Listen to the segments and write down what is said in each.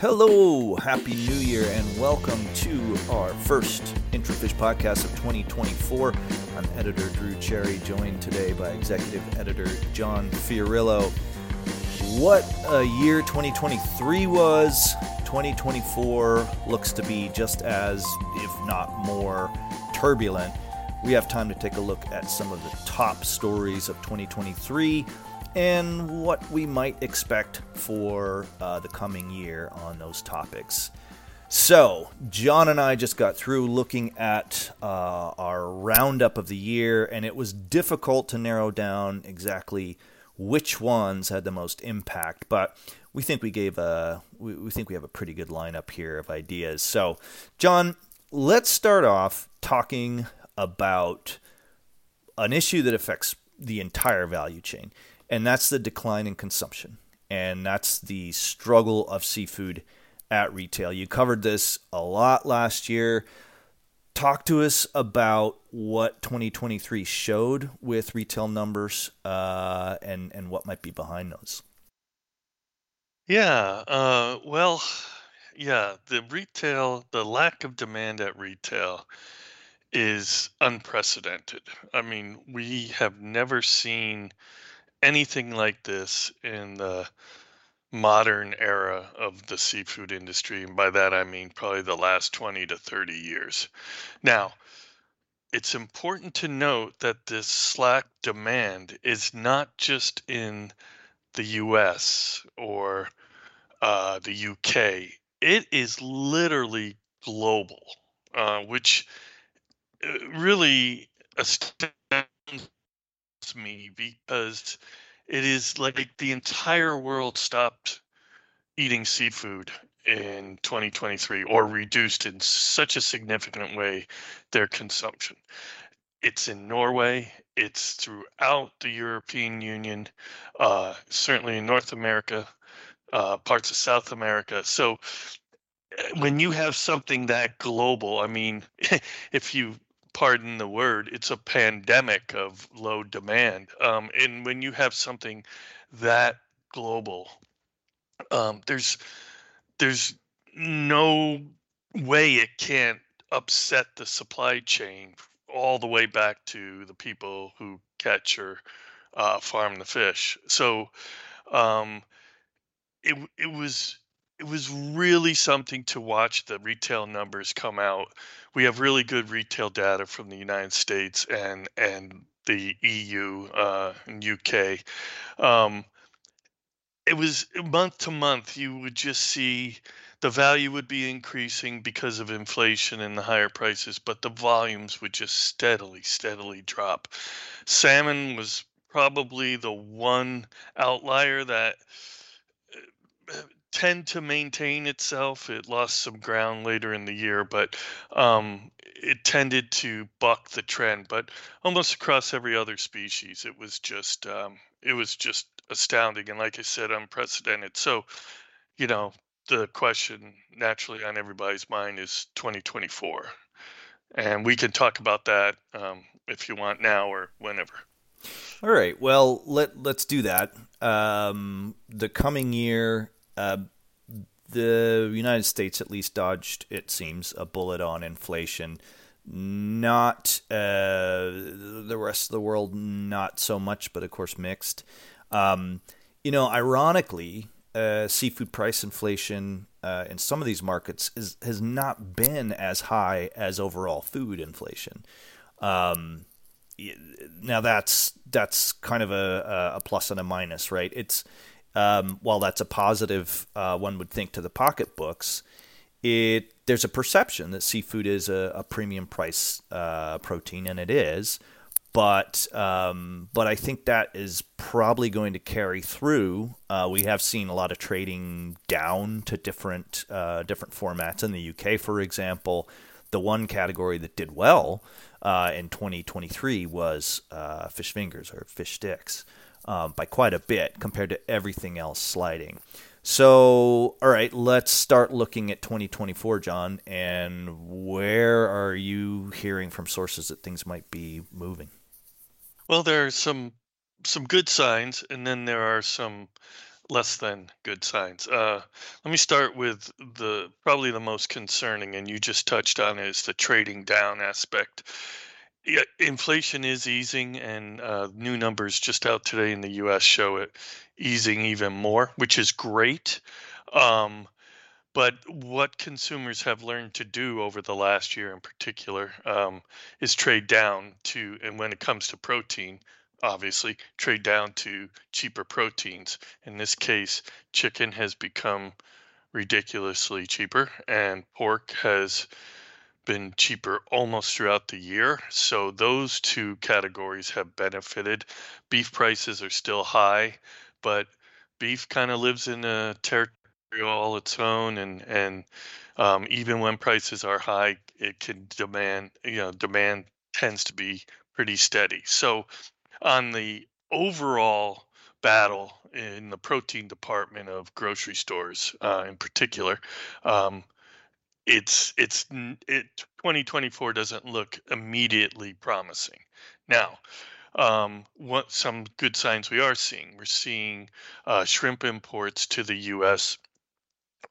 Hello, Happy New Year, and welcome to our first IntraFish podcast of 2024. I'm editor Drew Cherry, joined today by executive editor John Fiorillo. What a year 2023 was! 2024 looks to be just as, if not more, turbulent. We have time to take a look at some of the top stories of 2023 and what we might expect for uh, the coming year on those topics. So, John and I just got through looking at uh, our roundup of the year, and it was difficult to narrow down exactly which ones had the most impact. But we think we gave a we, we think we have a pretty good lineup here of ideas. So, John, let's start off talking about an issue that affects the entire value chain and that's the decline in consumption. And that's the struggle of seafood at retail. You covered this a lot last year. Talk to us about what 2023 showed with retail numbers uh, and, and what might be behind those. Yeah, uh, well, yeah, the retail, the lack of demand at retail is unprecedented. I mean, we have never seen anything like this in the modern era of the seafood industry. And by that, I mean probably the last 20 to 30 years. Now, it's important to note that this slack demand is not just in the US or uh, the UK, it is literally global, uh, which uh, really astounds me because it is like the entire world stopped eating seafood in 2023 or reduced in such a significant way their consumption. It's in Norway, it's throughout the European Union, uh, certainly in North America, uh, parts of South America. So eh, when you have something that global, I mean, if you pardon the word, it's a pandemic of low demand. Um, and when you have something that global, um, there's there's no way it can't upset the supply chain all the way back to the people who catch or uh, farm the fish. So um, it it was it was really something to watch the retail numbers come out. We have really good retail data from the United States and and the EU uh, and UK. Um, it was month to month. You would just see the value would be increasing because of inflation and the higher prices, but the volumes would just steadily, steadily drop. Salmon was probably the one outlier that uh, tend to maintain itself. It lost some ground later in the year, but um, it tended to buck the trend. But almost across every other species, it was just um, it was just astounding, and like I said, unprecedented. So, you know, the question naturally on everybody's mind is 2024, and we can talk about that um, if you want now or whenever. All right. Well, let let's do that. Um, the coming year uh, the United States at least dodged, it seems, a bullet on inflation. Not uh, the rest of the world, not so much, but of course mixed. Um, you know, ironically, uh, seafood price inflation uh, in some of these markets is, has not been as high as overall food inflation. Um, now that's that's kind of a, a plus and a minus, right? It's um, while that's a positive, uh, one would think to the pocketbooks, it there's a perception that seafood is a, a premium price uh, protein, and it is. But um, but I think that is probably going to carry through. Uh, we have seen a lot of trading down to different uh, different formats in the UK, for example. The one category that did well uh, in 2023 was uh, fish fingers or fish sticks um, by quite a bit compared to everything else sliding. So, all right, let's start looking at 2024, John. And where are you hearing from sources that things might be moving? Well, there are some some good signs, and then there are some less than good signs. Uh, let me start with the probably the most concerning, and you just touched on is the trading down aspect. Yeah, inflation is easing, and uh, new numbers just out today in the U.S. show it easing even more, which is great. Um, but what consumers have learned to do over the last year in particular um, is trade down to, and when it comes to protein, obviously trade down to cheaper proteins. In this case, chicken has become ridiculously cheaper, and pork has been cheaper almost throughout the year. So those two categories have benefited. Beef prices are still high, but beef kind of lives in a territory all its own, and and um, even when prices are high, it can demand you know demand tends to be pretty steady. So on the overall battle in the protein department of grocery stores, uh, in particular, um, it's it's it 2024 doesn't look immediately promising. Now, um, what some good signs we are seeing? We're seeing uh, shrimp imports to the U.S.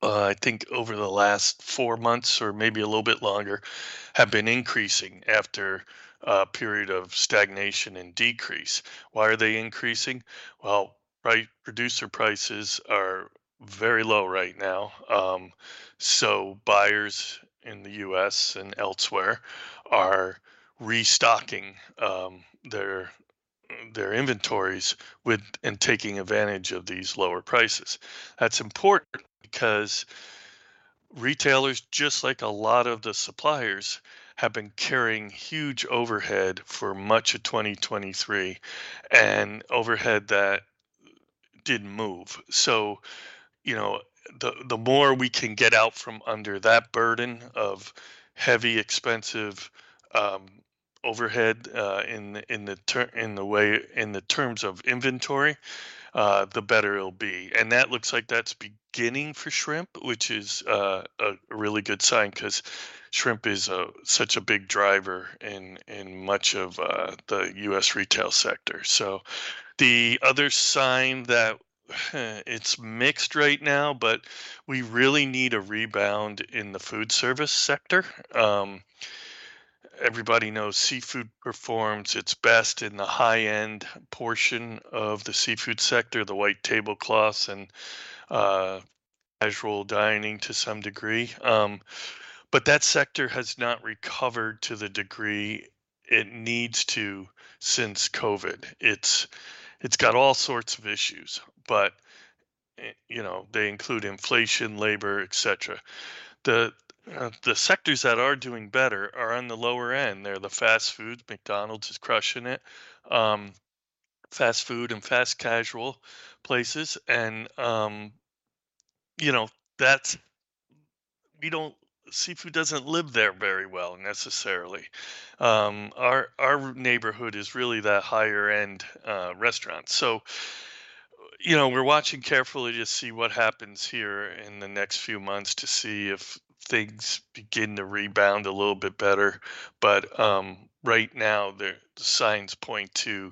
Uh, I think over the last four months or maybe a little bit longer, have been increasing after a period of stagnation and decrease. Why are they increasing? Well, right, producer prices are very low right now. Um, so buyers in the U.S. and elsewhere are restocking um, their their inventories with and taking advantage of these lower prices. That's important because retailers, just like a lot of the suppliers, have been carrying huge overhead for much of 2023 and overhead that didn't move. So, you know, the the more we can get out from under that burden of heavy, expensive um, overhead uh, in in the ter- in the way in the terms of inventory, uh, the better it'll be. And that looks like that's beginning for shrimp, which is uh, a, really good sign because shrimp is a, such a big driver in in much of uh, the U.S. retail sector. So the other sign that it's mixed right now, but we really need a rebound in the food service sector. Um, everybody knows seafood performs its best in the high end portion of the seafood sector, the white tablecloths and uh, casual dining to some degree. Um, but that sector has not recovered to the degree it needs to since COVID. It's it's got all sorts of issues, but eh, you know they include inflation, labor, etc. The uh, the sectors that are doing better are on the lower end. They're the fast food. McDonald's is crushing it. Um, fast food and fast casual places, and um, you know that's we don't seafood doesn't live there very well necessarily. Um, our our neighborhood is really that higher end uh, restaurant. So you know we're watching carefully to see what happens here in the next few months to see if things begin to rebound a little bit better. But um, right now, the signs point to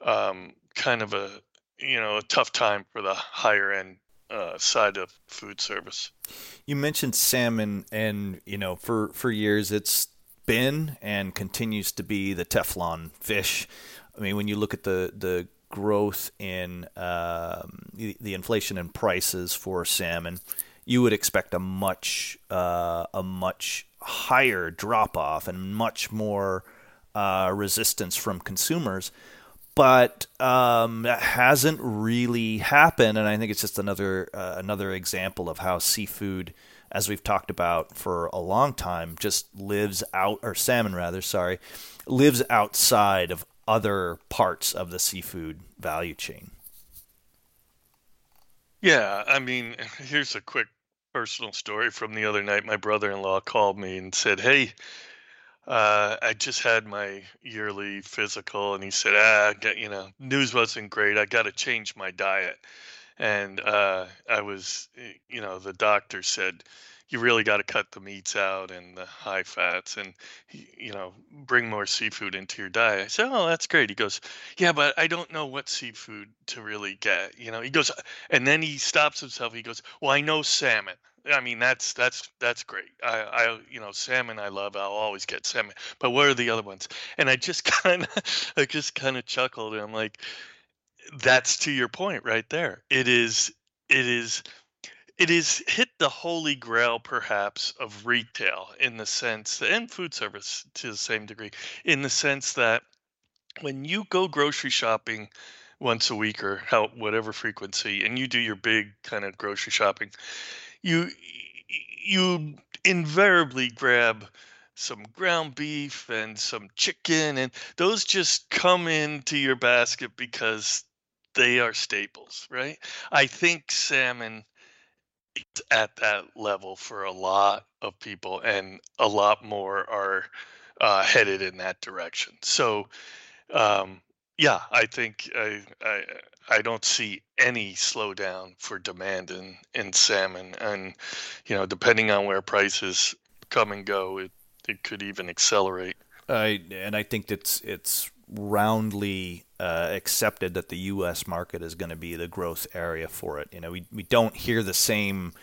um, kind of a you know a tough time for the higher end uh, side of food service. You mentioned salmon, and you know for for years it's been and continues to be the Teflon fish. I mean, when you look at the the growth in um, the, inflation in prices for salmon, you would expect a much uh, a much higher drop off and much more uh, resistance from consumers. But um, hasn't really happened, and I think it's just another uh, another example of how seafood, as we've talked about for a long time, just lives out or salmon rather, sorry, lives outside of other parts of the seafood value chain. Yeah, I mean, here's a quick personal story from the other night. My brother-in-law called me and said, "Hey, uh, I just had my yearly physical," and he said, "Ah, you know, news wasn't great. I got to change my diet." And uh, I was, eh, you know, the doctor said, you really got to cut the meats out and the high fats and you know bring more seafood into your diet. I said oh that's great. He goes yeah but i don't know what seafood to really get you know? He goes and then he stops himself. He goes well i know salmon I mean that's that's that's great. I, I you know salmon I love. I'll always get salmon. But what are the other ones? And I just kind of I just kind of chuckled and I'm like, that's to your point right there. It is it is it is hit the holy grail perhaps of retail in the sense and food service to the same degree in the sense that when you go grocery shopping once a week or how whatever frequency and you do your big kind of grocery shopping you you invariably grab some ground beef and some chicken and those just come into your basket because they are staples right i think salmon it's at that level for a lot of people, and a lot more are uh, headed in that direction. So, um, yeah, I think I, I I don't see any slowdown for demand in in salmon, and you know, depending on where prices come and go, it it could even accelerate. I and I think it's it's roundly uh, accepted that the U.S. market is going to be the growth area for it. You know, we we don't hear the same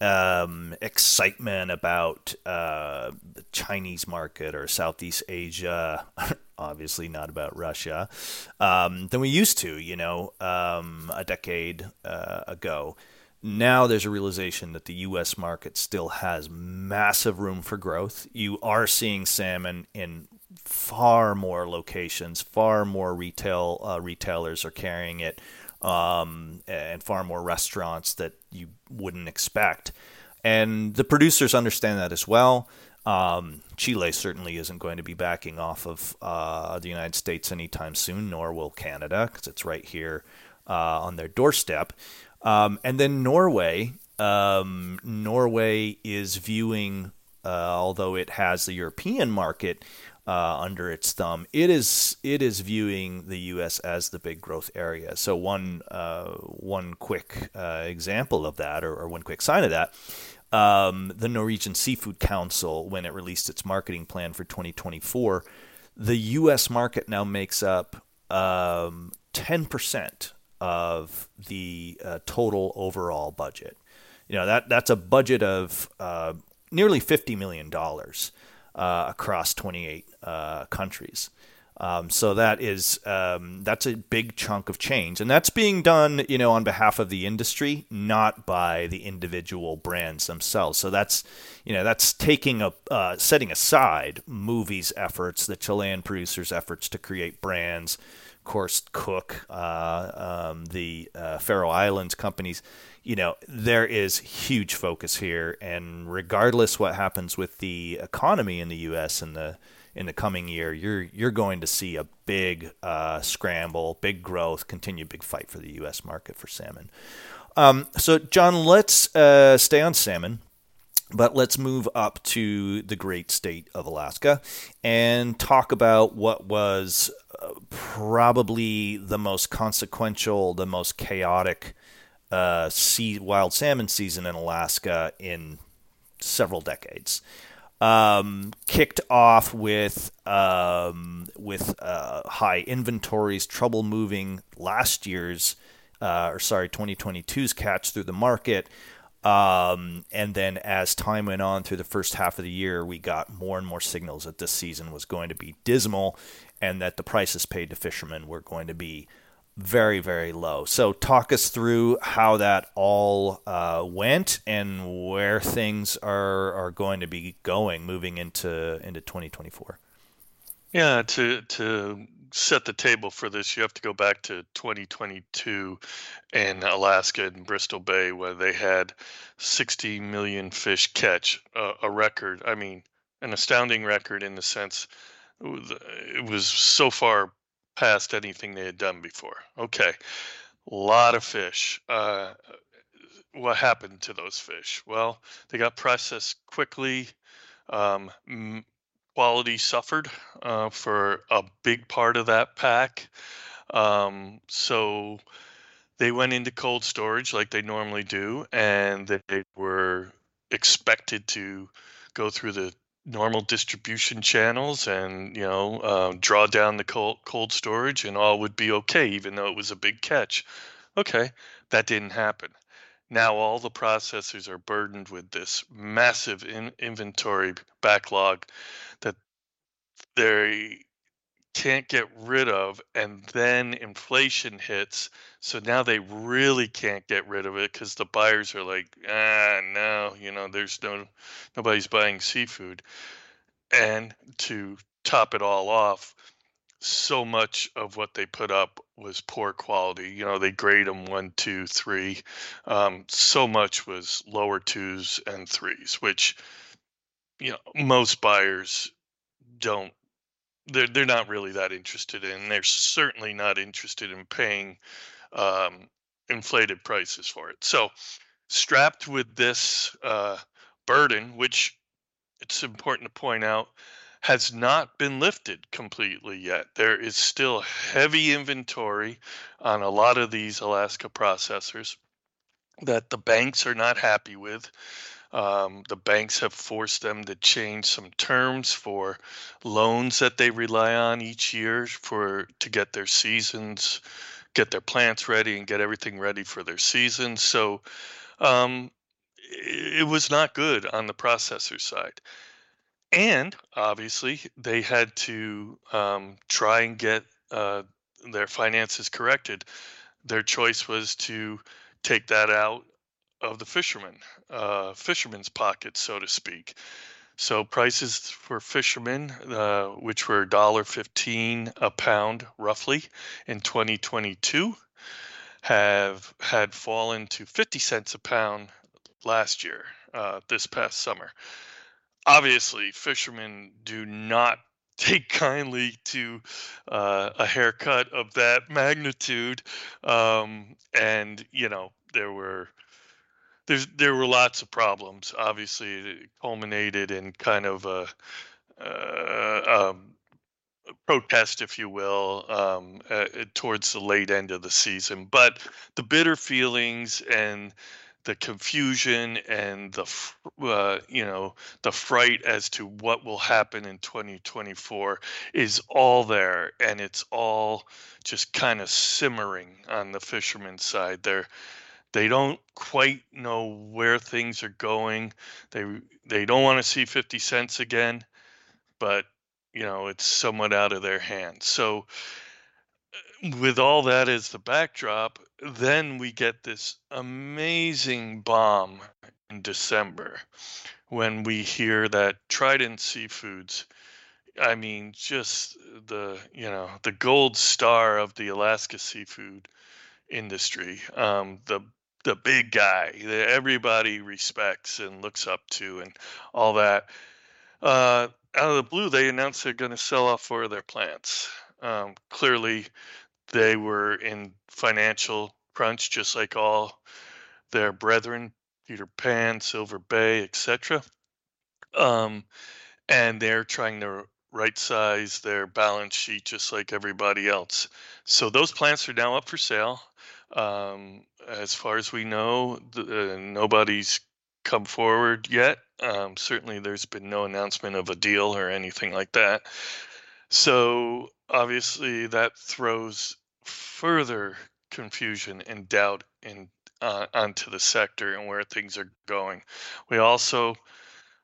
um, excitement about uh, the Chinese market or Southeast Asia. Obviously, not about Russia um, than we used to. You know, um, a decade uh, ago. Now there's a realization that the U.S. market still has massive room for growth. You are seeing salmon in far more locations, far more retail uh, retailers are carrying it, um, and far more restaurants that you wouldn't expect. And the producers understand that as well. Um, Chile certainly isn't going to be backing off of uh, the United States anytime soon, nor will Canada, because it's right here uh, on their doorstep. Um, and then Norway. Um, Norway is viewing, uh, although it has the European market, uh, under its thumb, it is it is viewing the U.S. as the big growth area. So one uh, one quick uh, example of that, or, or, one quick sign of that, um, the Norwegian Seafood Council, when it released its marketing plan for 2024, the U.S. market now makes up um, 10% of the uh, total overall budget. You know that that's a budget of uh, nearly 50 million dollars uh, across 28 uh, countries. Um, so that is um, that's a big chunk of change, and that's being done, you know, on behalf of the industry, not by the individual brands themselves. So that's, you know, that's taking a uh, setting aside Mowi's efforts, the Chilean producers' efforts to create brands, of course, Cooke, uh, um, the uh, Faroe Islands companies you know, there is huge focus here, and regardless what happens with the economy in the U.S. in the in the coming year, you're you're going to see a big uh, scramble, big growth, continued big fight for the U.S. market for salmon. Um, so, John, let's uh, stay on salmon. But let's move up to the great state of Alaska and talk about what was uh, probably the most consequential, the most chaotic uh, sea, wild salmon season in Alaska in several decades. Um, kicked off with um, with uh, high inventories, trouble moving last year's, uh, or sorry, 2022's catch through the market. Um, and then as time went on through the first half of the year, we got more and more signals that this season was going to be dismal and that the prices paid to fishermen were going to be very, very low. So, talk us through how that all uh, went and where things are are going to be going moving into into 2024. Yeah, to to set the table for this, you have to go back to 2022 in Alaska and Bristol Bay, where they had 60 million fish catch, a record. I mean, an astounding record in the sense it was so far past anything they had done before. Okay, a lot of fish. Uh, what happened to those fish? Well, they got processed quickly. Um, quality suffered uh, for a big part of that pack. Um, so they went into cold storage like they normally do, and they were expected to go through the normal distribution channels and you know uh, draw down the cold, cold storage and all would be okay even though it was a big catch. Okay that didn't happen. Now all the processors are burdened with this massive in- inventory backlog that they can't get rid of and then inflation hits so now they really can't get rid of it because the buyers are like ah no you know there's no nobody's buying seafood. And to top it all off so much of what they put up was poor quality you know they grade them one two three um, so much was lower twos and threes which you know most buyers don't they're they're not really that interested in. They're certainly not interested in paying um, inflated prices for it. So, strapped with this uh, burden, which it's important to point out has not been lifted completely yet. There is still heavy inventory on a lot of these Alaska processors that the banks are not happy with. Um, the banks have forced them to change some terms for loans that they rely on each year for to get their seasons, get their plants ready, and get everything ready for their seasons. So um, it, it was not good on the processor side. And obviously, they had to um, try and get uh, their finances corrected. Their choice was to take that out of the fishermen, uh, fishermen's pockets, so to speak. So prices for fishermen, uh, which were $1.15 a pound roughly in 2022, have had fallen to 50 cents a pound last year, uh, this past summer. Obviously, fishermen do not take kindly to uh, a haircut of that magnitude. Um, and, you know, there were there's there were lots of problems. Obviously, it culminated in kind of a uh, um, protest, if you will, um, uh, towards the late end of the season. But the bitter feelings and the confusion and the uh, you know the fright as to what will happen in 2024 is all there and it's all just kind of simmering on the fisherman's side they're they don't quite know where things are going. They they don't want to see 50 cents again, but you know, it's somewhat out of their hands. So uh, with all that as the backdrop, then we get this amazing bomb in December when we hear that Trident Seafoods I mean, just the you know the gold star of the Alaska seafood industry, um, the the big guy that everybody respects and looks up to and all that. Uh, out of the blue, they announced they're going to sell off four of their plants. Um, clearly, they were in financial crunch, just like all their brethren, Peter Pan, Silver Bay, etc. Um, and they're trying to right size their balance sheet just like everybody else. So those plants are now up for sale. Um, as far as we know, the, uh, nobody's come forward yet. Um, certainly, there's been no announcement of a deal or anything like that. So, obviously, that throws further confusion and doubt in, uh, onto the sector and where things are going. We also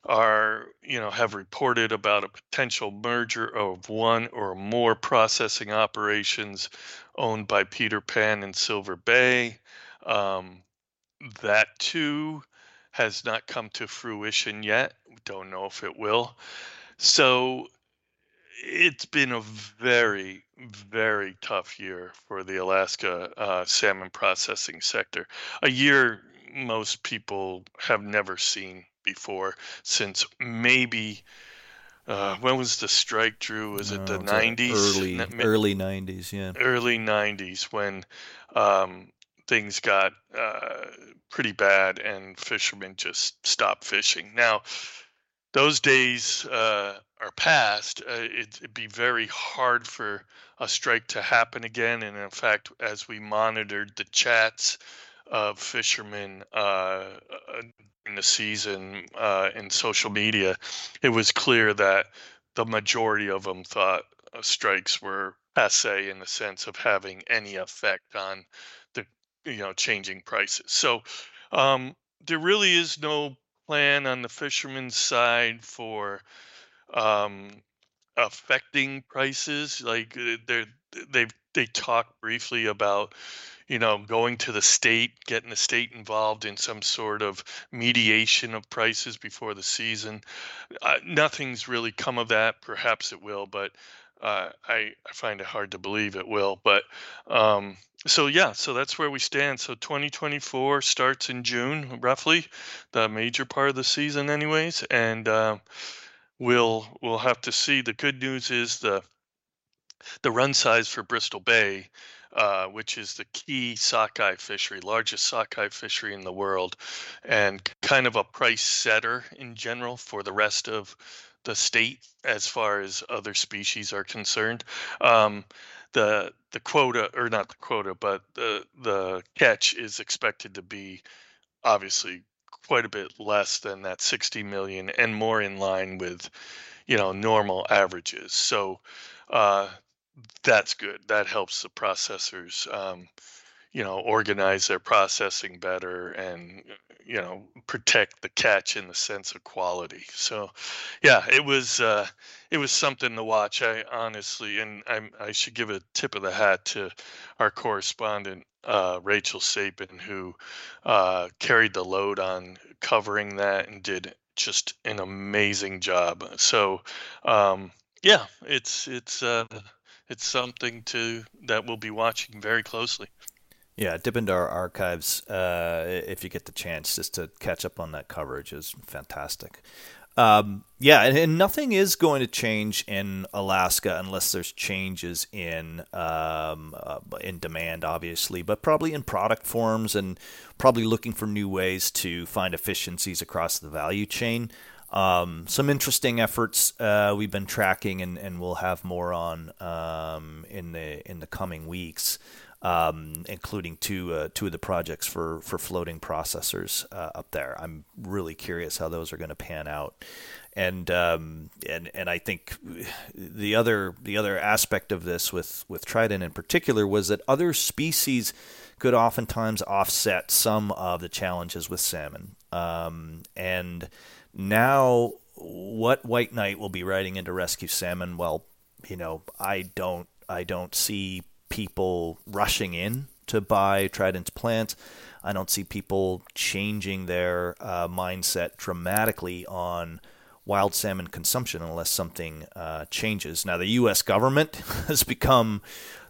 are you know have reported about a potential merger of one or more processing operations owned by Peter Pan and Silver Bay. Um, that too has not come to fruition yet. Don't know if it will. So it's been a very, very tough year for the Alaska uh, salmon processing sector. A year most people have never seen before since maybe uh, when was the strike, Drew? Was it the nineties? Early, early nineties, yeah. Early nineties when um, things got uh, pretty bad and fishermen just stopped fishing. Now, those days uh, are past. Uh, it, it'd be very hard for a strike to happen again. And in fact, as we monitored the chats of fishermen in the season uh, in social media, it was clear that the majority of them thought uh, strikes were passe in the sense of having any effect on the you know changing prices. So um, there really is no plan on the fishermen's side for um, affecting prices. Like uh, they they they talk briefly about you know going to the state, getting the state involved in some sort of mediation of prices before the season. Uh, nothing's really come of that. Perhaps it will, but uh, I I find it hard to believe it will. But um, so yeah, so that's where we stand. So 2024 starts in June, roughly, the major part of the season, anyways, and. Uh, we'll we'll have to see. The good news is the the run size for Bristol Bay, uh, which is the key sockeye fishery, largest sockeye fishery in the world, and kind of a price setter in general for the rest of the state as far as other species are concerned. Um, the the quota, or not the quota, but the the catch is expected to be obviously quite a bit less than that 60 million and more in line with you know normal averages so uh, that's good. That helps the processors um, you know organize their processing better and you know protect the catch in the sense of quality. So yeah it was uh, it was something to watch. I honestly and i i should give a tip of the hat to our correspondent uh, rachel sapin who uh, carried the load on covering that and did just an amazing job. So um, yeah it's it's uh, it's something to that we'll be watching very closely yeah, dip into our archives uh, if you get the chance just to catch up on that coverage is fantastic. Um, yeah, and, and, nothing is going to change in Alaska unless there's changes in um, uh, in demand, obviously, but probably in product forms and probably looking for new ways to find efficiencies across the value chain. Um, some interesting efforts uh, we've been tracking, and, and we'll have more on um, in the in the coming weeks um, including two uh, two of the projects for for floating processors uh, up there. I'm really curious how those are going to pan out, and um, and and I think the other the other aspect of this with with Trident in particular was that other species could oftentimes offset some of the challenges with salmon, um, and now what White Knight will be riding into rescue salmon? Well, you know, I don't I don't see people rushing in to buy Trident's plant. I don't see people changing their uh, mindset dramatically on wild salmon consumption unless something uh, changes. Now, the U.S. government has become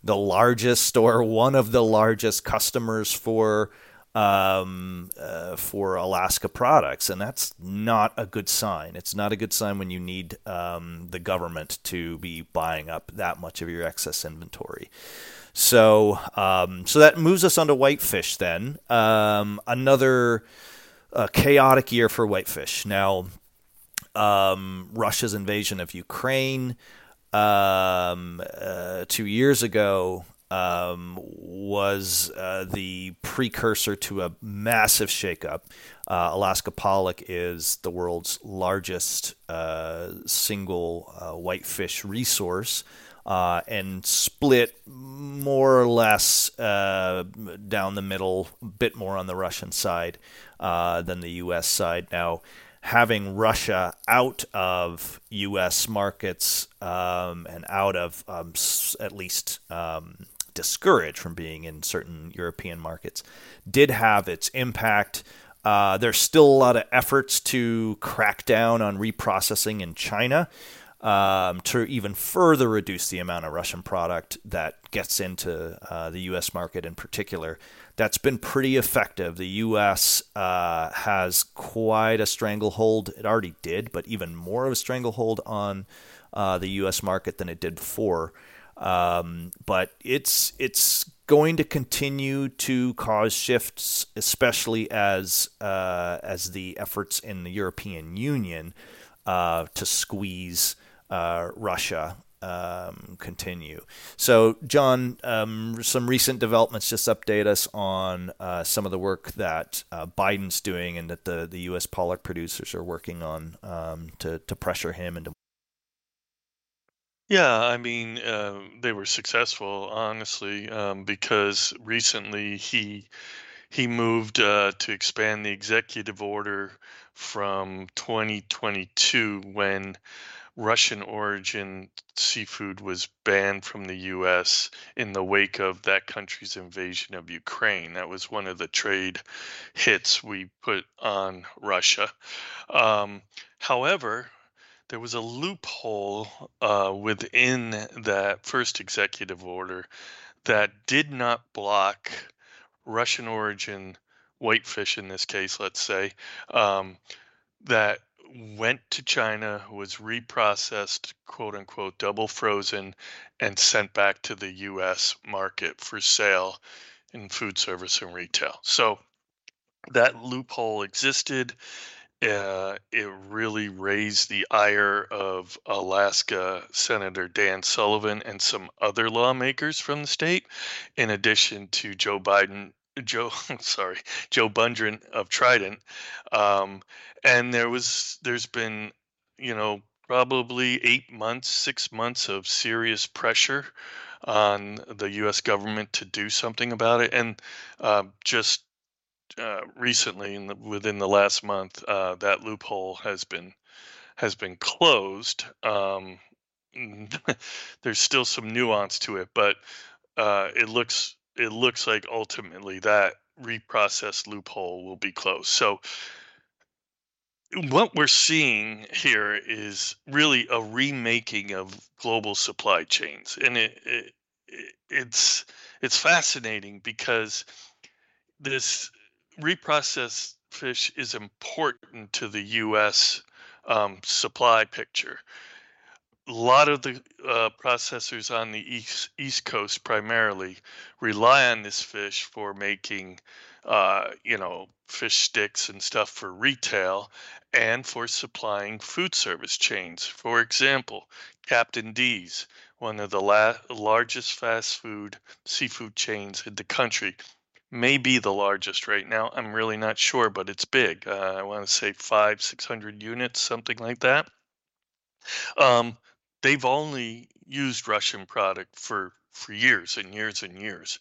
the largest or one of the largest customers for um, uh, for Alaska products, and that's not a good sign. It's not a good sign when you need um, the government to be buying up that much of your excess inventory. So, um, so that moves us on to whitefish. Then um, another uh, chaotic year for whitefish. Now, um, Russia's invasion of Ukraine um, uh, two years ago um, was uh, the precursor to a massive shakeup. Uh, Alaska pollock is the world's largest uh, single uh, whitefish resource. Uh, and split more or less uh, down the middle, a bit more on the Russian side than the U.S. side. Now, having Russia out of U.S. markets um, and out of um, at least um, discouraged from being in certain European markets, did have its impact. Uh, there's still a lot of efforts to crack down on reprocessing in China um, to even further reduce the amount of Russian product that gets into uh, the U.S. market in particular. That's been pretty effective. The U.S. Uh, has quite a stranglehold. It already did, but even more of a stranglehold on uh, the U.S. market than it did before. Um, but it's it's going to continue to cause shifts, especially as uh, as the efforts in the European Union uh, to squeeze uh, Russia um, continue. So, John, um, some recent developments. Just update us on uh, some of the work that uh, Biden's doing and that the, the U.S. pollock producers are working on um, to to pressure him into. Yeah, I mean, uh, they were successful, honestly, um, because recently he he moved uh, to expand the executive order from 2022 when Russian origin seafood was banned from the U.S. in the wake of that country's invasion of Ukraine. That was one of the trade hits we put on Russia. Um, however, there was a loophole uh, within that first executive order that did not block Russian origin whitefish, in this case, let's say, um, that went to China, was reprocessed, quote unquote, double frozen, and sent back to the US market for sale in food service and retail. So that loophole existed. Uh, it really raised the ire of Alaska Senator Dan Sullivan and some other lawmakers from the state, in addition to Joe Biden Joe, sorry, Joe Bundrant of Trident, um, and there was there's been you know probably eight months, six months of serious pressure on the U.S. government to do something about it, and uh, just uh, recently, in the, within the last month, uh, that loophole has been has been closed. Um, there's still some nuance to it, but uh, it looks it looks like ultimately that reprocessed loophole will be closed. So what we're seeing here is really a remaking of global supply chains, and it, it it's it's fascinating because this reprocessed fish is important to the U.S. Um, supply picture a lot of the uh, processors on the east east coast primarily rely on this fish for making uh, you know fish sticks and stuff for retail and for supplying food service chains for example captain d's one of the la- largest fast food seafood chains in the country may be the largest right now i'm really not sure but it's big uh, i want to say five six hundred units something like that um, they've only used Russian product for for years and years and years.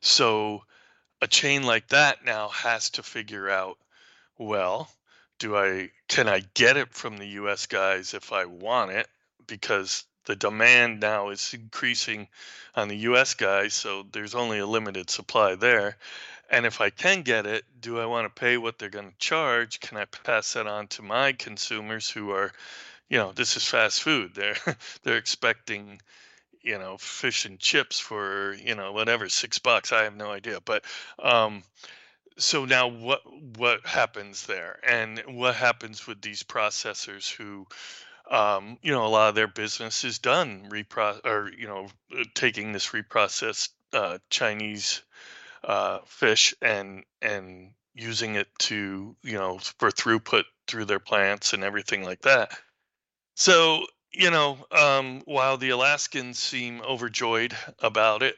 So a chain like that now has to figure out, well, do I can I get it from the US guys if I want it because the demand now is increasing on the US guys, so there's only a limited supply there. And if I can get it, do I want to pay what they're going to charge? Can I pass that on to my consumers who are you know this is fast food they're they're expecting you know fish and chips for you know whatever six bucks i have no idea but um so now what what happens there and what happens with these processors who um, you know a lot of their business is done repro or you know uh, taking this reprocessed uh, chinese uh, fish and and using it to you know for throughput through their plants and everything like that so, you know, um, while the Alaskans seem overjoyed about it,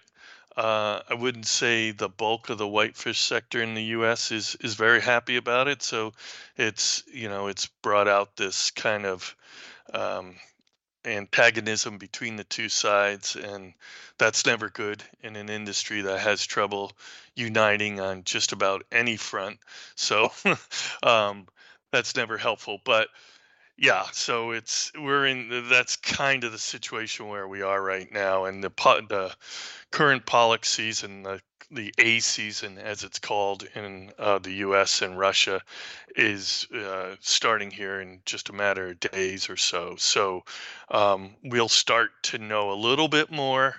uh, I wouldn't say the bulk of the whitefish sector in the U.S. is is very happy about it. So, it's you know it's brought out this kind of um, antagonism between the two sides, and that's never good in an industry that has trouble uniting on just about any front. So, um, that's never helpful. But yeah, so it's we're in that's kind of the situation where we are right now, and the the current pollock season, the the A season as it's called in uh, the U.S. and Russia, is uh, starting here in just a matter of days or so. So um, we'll start to know a little bit more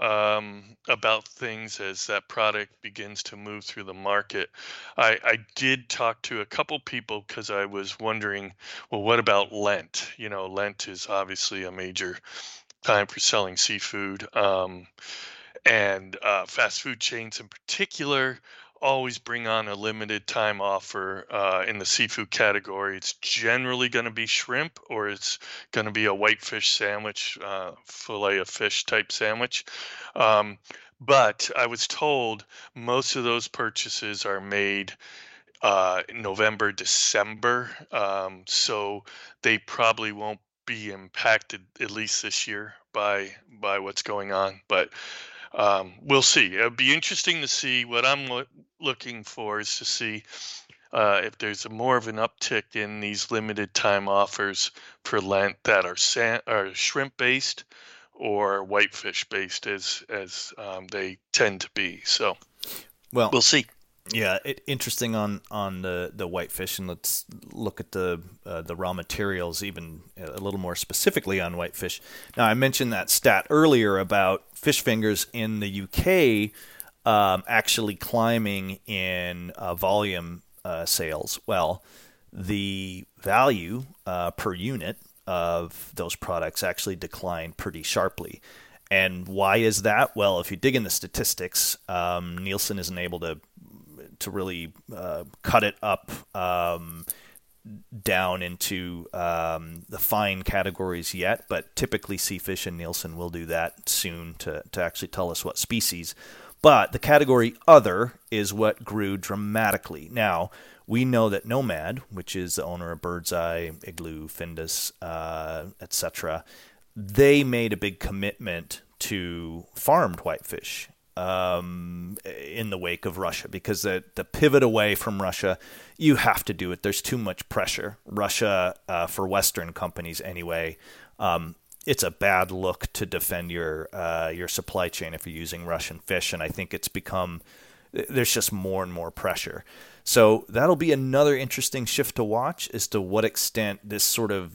um, about things as that product begins to move through the market. I, I did talk to a couple people because I was wondering, well, what about Lent? You know, Lent is obviously a major time for selling seafood. Um, and uh, fast food chains in particular always bring on a limited time offer uh, in the seafood category. It's generally going to be shrimp or it's going to be a whitefish sandwich, uh, fillet of fish type sandwich. Um, but I was told most of those purchases are made uh, November, December. Um, so they probably won't be impacted at least this year by by what's going on. But um, we'll see. It'll be interesting to see. What I'm lo- looking for is to see uh, if there's a more of an uptick in these limited time offers for Lent that are, san- are shrimp based or whitefish based, as as um, they tend to be. So, well, we'll see. Yeah, it, interesting on on the the whitefish, and let's look at the uh, the raw materials even a little more specifically on whitefish. Now, I mentioned that stat earlier about fish fingers in the UK um, actually climbing in uh, volume uh, sales. Well, the value uh, per unit of those products actually declined pretty sharply. And why is that? Well, if you dig in the statistics, um, Nielsen isn't able to to really uh, cut it up um, down into um, the fine categories yet, but typically Seafish and Nielsen will do that soon to, to actually tell us what species. But the category other is what grew dramatically. Now, we know that Nomad, which is the owner of Birdseye, Igloo, Findus, uh, etc., they made a big commitment to farmed whitefish um, in the wake of Russia because the, the pivot away from Russia, you have to do it. There's too much pressure. Russia, uh, for Western companies anyway, um, it's a bad look to defend your uh, your supply chain if you're using Russian fish, and I think it's become there's just more and more pressure. So that'll be another interesting shift to watch as to what extent this sort of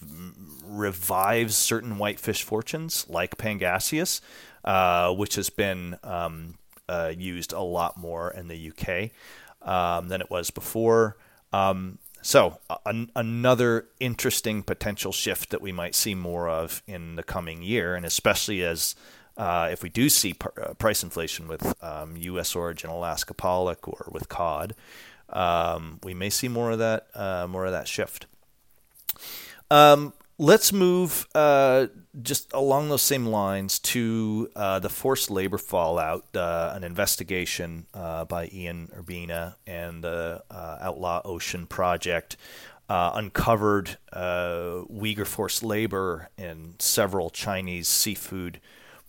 revives certain whitefish fortunes like Pangasius, uh, which has been um, uh, used a lot more in the UK um, than it was before. Um, so, an, another interesting potential shift that we might see more of in the coming year, and especially as uh, if we do see pr- uh, price inflation with U.S. Um, origin Alaska pollock or with cod, um, we may see more of that uh, more of that shift. Um, let's move uh, just along those same lines to uh, the forced labor fallout, uh, an investigation uh, by Ian Urbina and the uh, Outlaw Ocean Project uh, uncovered Uyghur forced labor in several Chinese seafood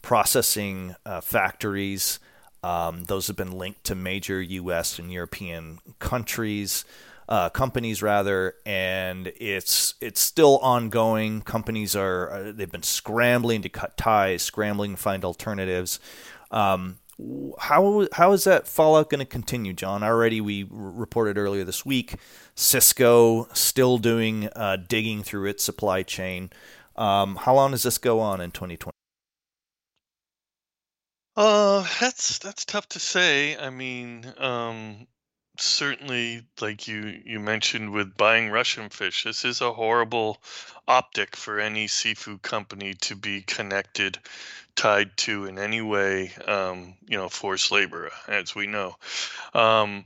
processing factories. Um, those have been linked to major U.S. and European countries uh, companies rather, and it's it's still ongoing. Companies are uh, they've been scrambling to cut ties, scrambling to find alternatives. Um, how how is that fallout going to continue, John? Already we reported earlier this week, Sysco still doing uh, digging through its supply chain. Um, how long does this go on in 2020? Uh, that's that's tough to say. I mean, um, certainly like you you mentioned with buying russian fish this is a horrible optic for any seafood company to be connected tied to in any way um, you know forced labor as we know. Um,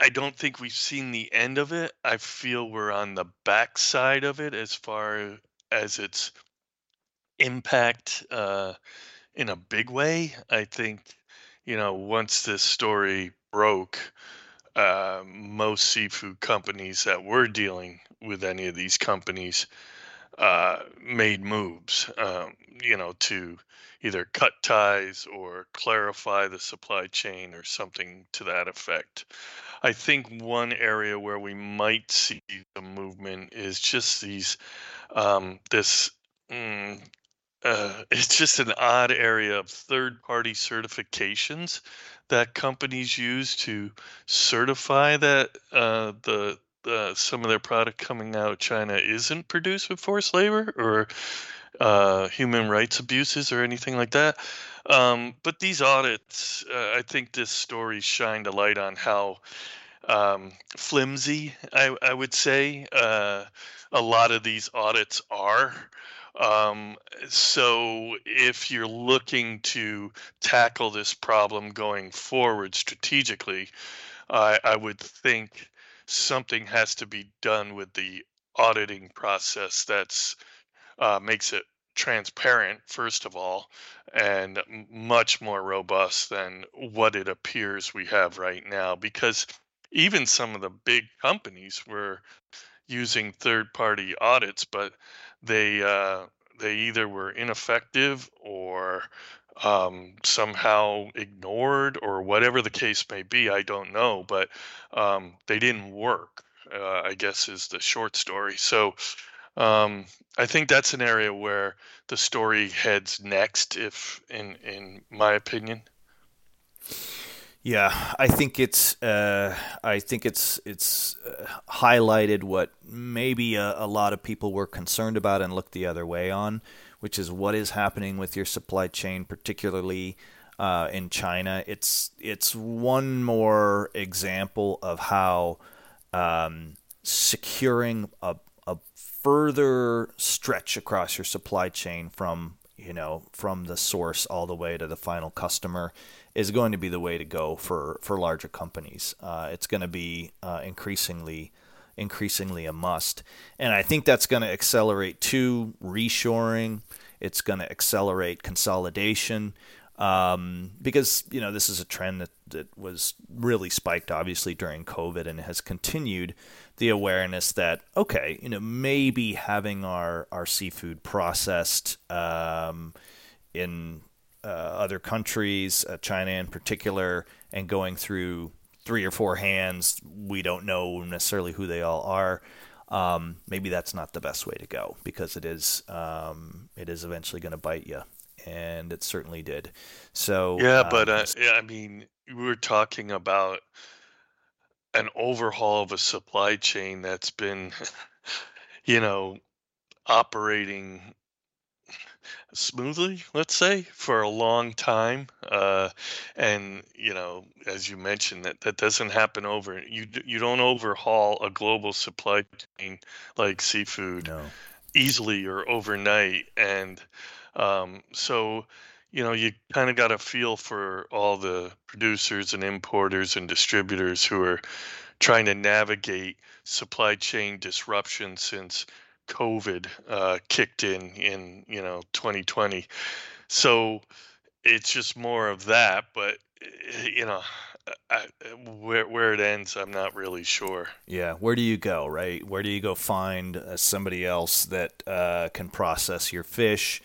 I, don't think we've seen the end of it. I feel we're on the backside of it as far as its impact uh, in a big way. I think you know once this story broke, uh, most seafood companies that were dealing with any of these companies uh, made moves, um, you know, to either cut ties or clarify the supply chain or something to that effect. I think one area where we might see some movement is just these, um, this. Mm, uh, it's just an odd area of third party certifications that companies use to certify that uh, the uh, some of their product coming out of China isn't produced with forced labor or uh, human rights abuses or anything like that. Um, but these audits, uh, I think this story shined a light on how um, flimsy, I, I, would say, uh, a lot of these audits are. Um, so if you're looking to tackle this problem going forward strategically, I, I would think something has to be done with the auditing process that's uh, makes it transparent first of all and much more robust than what it appears we have right now because even some of the big companies were using third party audits but they uh, they either were ineffective or um, somehow ignored or whatever the case may be. I don't know, but um, they didn't work. Uh, I guess is the short story. So um, I think that's an area where the story heads next, if in in my opinion. Yeah, I think it's uh, I think it's it's uh, highlighted what maybe a, a, lot of people were concerned about and looked the other way on, which is what is happening with your supply chain, particularly uh, in China. It's it's one more example of how um, securing a, a further stretch across your supply chain from you know from the source all the way to the final customer is going to be the way to go for for larger companies. Uh, it's going to be uh, increasingly increasingly a must, and I think that's going to accelerate to reshoring. It's going to accelerate consolidation um, because you know this is a trend that, that was really spiked obviously during COVID and has continued the awareness that okay you know maybe having our our seafood processed um, in uh, other countries, uh, China in particular, and going through three or four hands. We don't know necessarily who they all are. Um, maybe that's not the best way to go because it is um, it is eventually going to bite you, and it certainly did. So yeah, um, but uh, yeah, I mean, we were talking about an overhaul of a supply chain that's been, you know, operating smoothly, let's say, for a long time. Uh, and you know, as you mentioned, that that doesn't happen over. You you don't overhaul a global supply chain like seafood no. easily or overnight. And um, so, you know, you kind of got a feel for all the producers and importers and distributors who are trying to navigate supply chain disruption since COVID uh, kicked in in you know 2020. So it's just more of that, but eh, you know. I, where where it ends, I'm not really sure. Yeah, where do you go, right? Where do you go find uh, somebody else that uh, can process your fish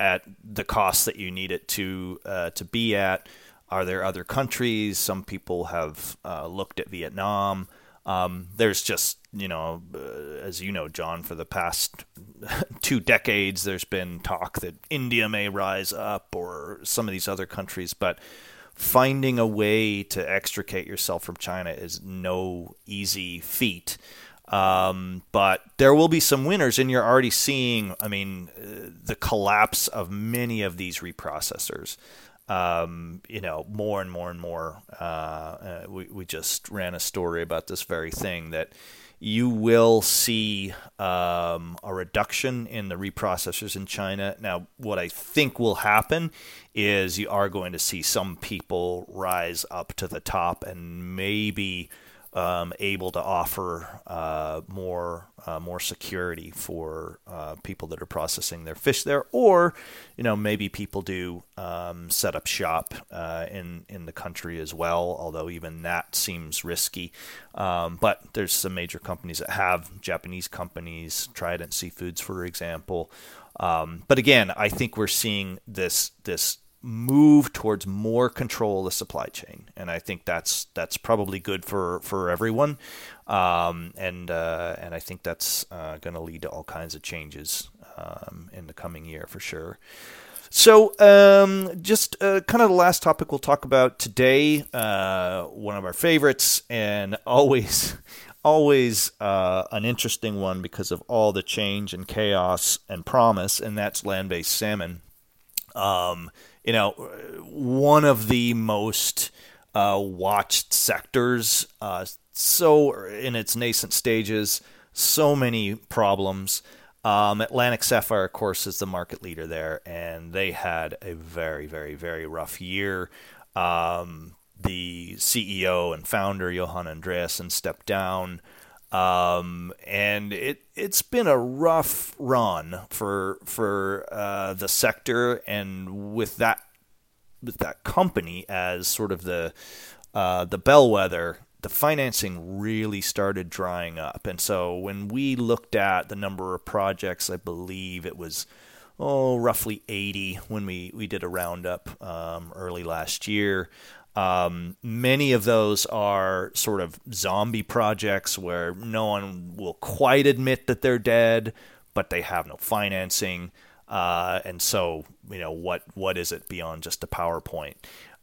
at the cost that you need it to uh, to be at? Are there other countries? Some people have uh, looked at Vietnam. Um, there's just, you know, uh, as you know, John, for the past two decades, there's been talk that India may rise up or some of these other countries, but finding a way to extricate yourself from China is no easy feat. Um, but there will be some winners, and you're already seeing, I mean, uh, the collapse of many of these reprocessors um, you know, more and more and more. Uh, uh, we, we just ran a story about this very thing that you will see um, a reduction in the reprocessors in China. Now, what I think will happen is you are going to see some people rise up to the top and maybe um, able to offer uh, more uh, more security for uh, people that are processing their fish there, or you know maybe people do um, set up shop uh, in in the country as well. Although even that seems risky, um, but there's some major companies that have Japanese companies, Trident Seafoods, for example. Um, but again, I think we're seeing this this move towards more control of the supply chain, and I think that's that's probably good for for everyone, um, and uh, and I think that's uh, going to lead to all kinds of changes um, in the coming year for sure. So, um, just uh, kind of the last topic we'll talk about today, uh, one of our favorites, and always, always uh, an interesting one because of all the change and chaos and promise, and that's land based salmon. Um, you know, one of the most uh, watched sectors. Uh, so in its nascent stages, so many problems. Um, Atlantic Sapphire, of course, is the market leader there, and they had a very, very, very rough year. Um, the CEO and founder Johan Andreassen stepped down, um, and it it's been a rough run for for uh, the sector, and with that with that company as sort of the uh, the bellwether the financing really started drying up. And so when we looked at the number of projects, I believe it was oh roughly 80 when we, we did a roundup um, early last year. Um, many of those are sort of zombie projects where no one will quite admit that they're dead, but they have no financing. Uh, and so, you know, what what is it beyond just a PowerPoint?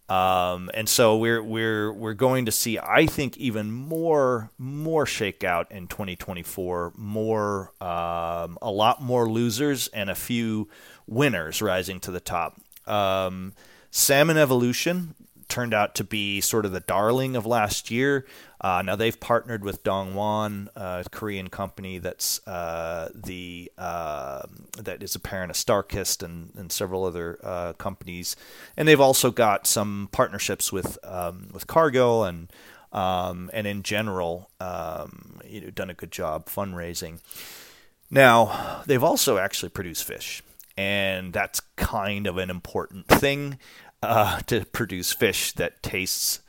Um, and so we're we're we're going to see, I think, even more more shakeout in 2024. More, um, a lot more losers and a few winners rising to the top. Um, Salmon Evolution turned out to be sort of the darling of last year. Uh, now they've partnered with Dongwon, a Korean company that's uh, the uh, that is a parent of Starkist and, and several other uh, companies, and they've also got some partnerships with um, with Cargill and um, and in general, um, you know, done a good job fundraising. Now they've also actually produced fish, and that's kind of an important thing uh, to produce fish that tastes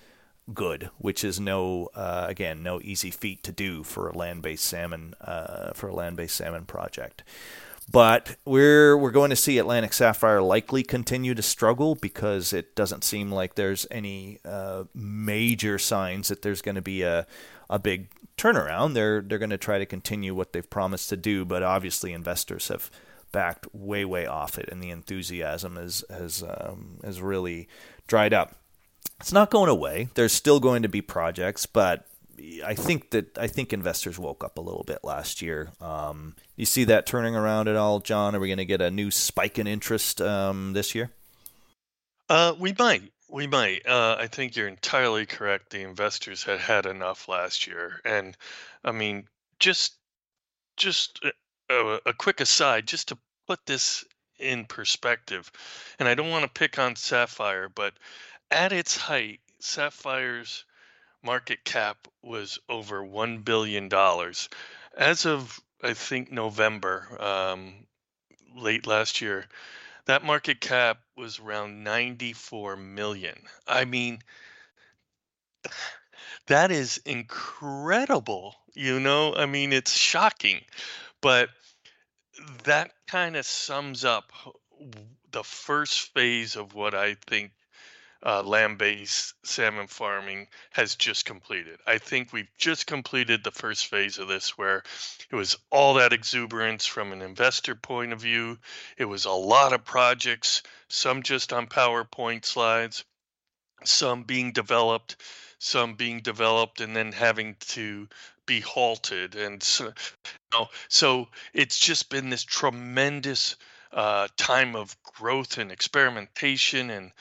good, which is no uh, again no easy feat to do for a land-based salmon uh, for a land-based salmon project. But we're we're going to see Atlantic Sapphire likely continue to struggle because it doesn't seem like there's any uh, major signs that there's going to be a a big turnaround. They're they're going to try to continue what they've promised to do, but obviously investors have backed way way off it, and the enthusiasm has has um, has really dried up it's not going away. There's still going to be projects, but I think that I think investors woke up a little bit last year. Um, you see that turning around at all, John? Are we going to get a new spike in interest um, this year? Uh, we might. We might. Uh, I think you're entirely correct. The investors had had enough last year, and I mean, just just a, a quick aside, just to put this in perspective, and I don't want to pick on Sapphire, but at its height, Sapphire's market cap was over $1 billion. As of, I think, November, um, late last year, that market cap was around 94 million. I mean, that is incredible. You know, I mean, it's shocking, but that kind of sums up the first phase of what I think uh, land-based salmon farming has just completed. I think we've just completed the first phase of this, where it was all that exuberance from an investor point of view. It was a lot of projects, some just on PowerPoint slides, some being developed, some being developed and then having to be halted, and so, you know, so it's just been this tremendous uh, time of growth and experimentation and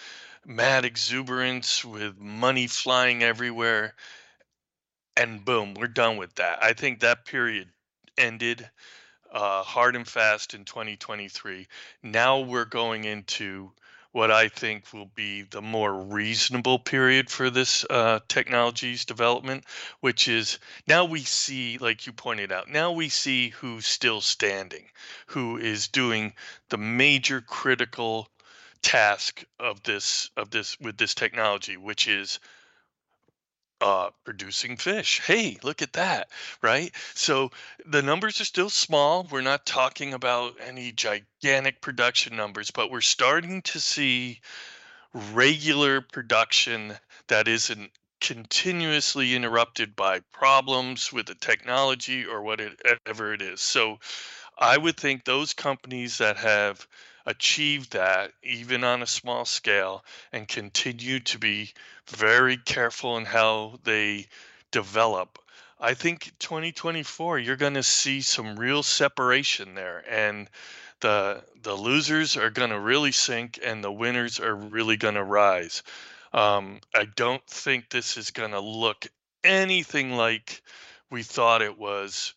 mad exuberance with money flying everywhere. And boom, we're done with that. I think that period ended uh, hard and fast in 2023. Now we're going into what I think will be the more reasonable period for this uh, technology's development, which is now we see, like you pointed out, now we see who's still standing, who is doing the major critical task of this of this with this technology, which is uh, producing fish. Hey, look at that, right? So the numbers are still small. We're not talking about any gigantic production numbers, but we're starting to see regular production that isn't continuously interrupted by problems with the technology or whatever it is. So I would think those companies that have achieve that even on a small scale and continue to be very careful in how they develop. I think 2024 you're going to see some real separation there and the the losers are going to really sink and the winners are really going to rise. Um, I don't think this is going to look anything like we thought it was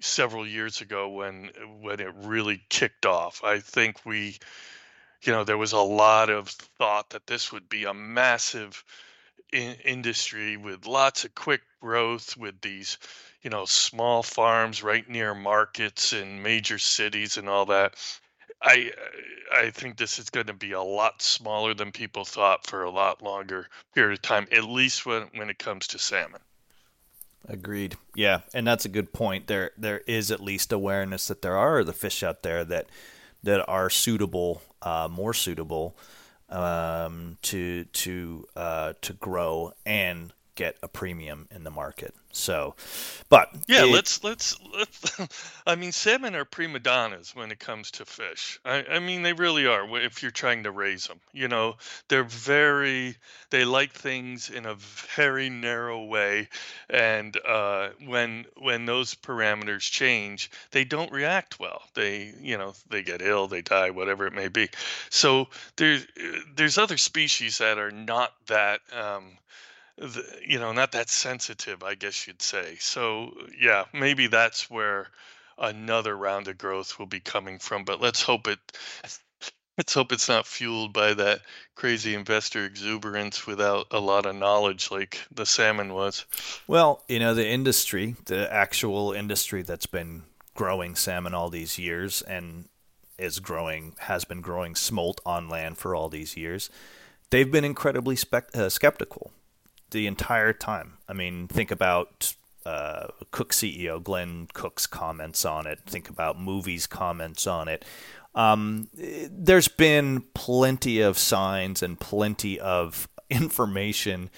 several years ago when when it really kicked off. I think we, you know, there was a lot of thought that this would be a massive in industry with lots of quick growth with these you know small farms right near markets and major cities and all that i i think this is going to be a lot smaller than people thought for a lot longer period of time at least when when it comes to salmon agreed. Yeah and that's a good point. There there is at least awareness that there are the fish out there that that are suitable uh, more suitable um, to to uh, to grow and get a premium in the market. So, but yeah, it, let's let's let's. I mean, salmon are prima donnas when it comes to fish. I, I mean, they really are. If you're trying to raise them, you know, they're very. They like things in a very narrow way, and uh, when when those parameters change, they don't react well. They you know they get ill, they die, whatever it may be. So there's there's other species that are not that. Um, the, you know, not that sensitive, I guess you'd say. So, yeah, maybe that's where another round of growth will be coming from. But let's hope it. Let's hope it's not fueled by that crazy investor exuberance without a lot of knowledge like the salmon was. Well, you know, the industry, the actual industry that's been growing salmon all these years and is growing, has been growing smolt on land for all these years, they've been incredibly spe- uh, skeptical the entire time. I mean, think about uh, Cooke CEO Glenn Cooke's comments on it. Think about Mowi's comments on it. Um, there's been plenty of signs and plenty of information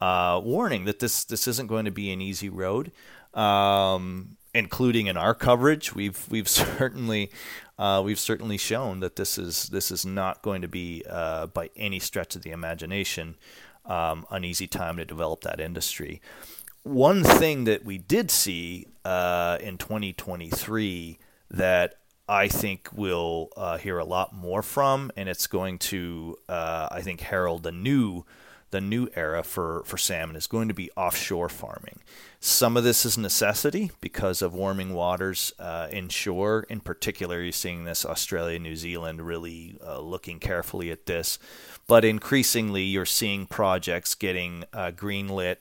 uh, warning that this this isn't going to be an easy road. Um, including in our coverage, we've we've certainly uh, we've certainly shown that this is this is not going to be uh, by any stretch of the imagination um, an easy time to develop that industry. One thing that we did see uh, in 2023 that I think we'll uh, hear a lot more from, and it's going to, uh, I think, herald a new the new era for, for salmon is going to be offshore farming. Some of this is necessity because of warming waters uh, inshore. In particular, you're seeing this Australia, New Zealand really uh, looking carefully at this. But increasingly, you're seeing projects getting uh, greenlit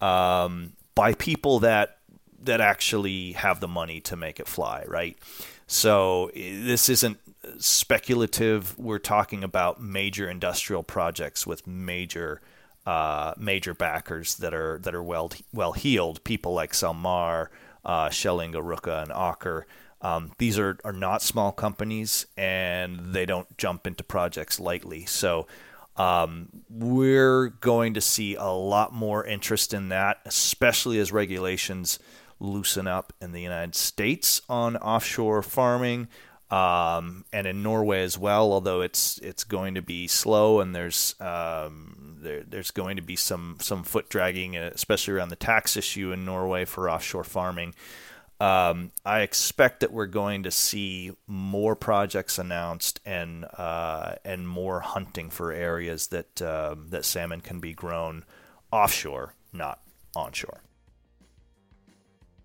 um, by people that that actually have the money to make it fly, right? So this isn't speculative. We're talking about major industrial projects with major uh, major backers that are that are well well heeled. People like SalMar, uh, Schelling, Arouca, and Aker. Um, these are, are not small companies and they don't jump into projects lightly. So um, we're going to see a lot more interest in that, especially as regulations loosen up in the United States on offshore farming um, and in Norway as well. Although it's it's going to be slow, and there's um, there, there's going to be some some foot dragging, especially around the tax issue in Norway for offshore farming. Um, I expect that we're going to see more projects announced and uh, and more hunting for areas that uh, that salmon can be grown offshore, not onshore.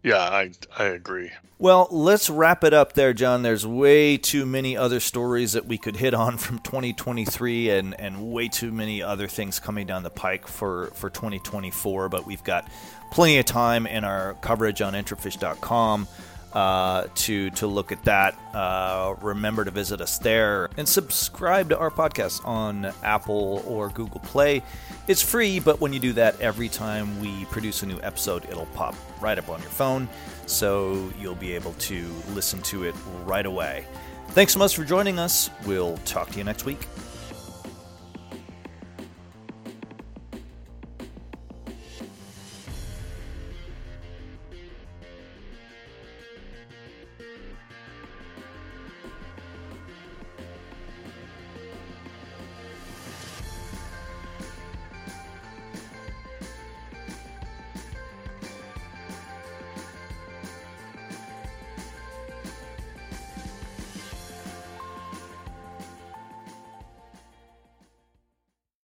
Yeah, I I agree. Well, let's wrap it up there, John. There's way too many other stories that we could hit on from 2023 and, and way too many other things coming down the pike for, for 2024, but we've got plenty of time in our coverage on intrafish.com uh, to to look at that. Uh, remember to visit us there and subscribe to our podcast on Apple or Google Play. It's free, but when you do that, every time we produce a new episode, it'll pop right up on your phone, so you'll be able to listen to it right away. Thanks so much for joining us. We'll talk to you next week.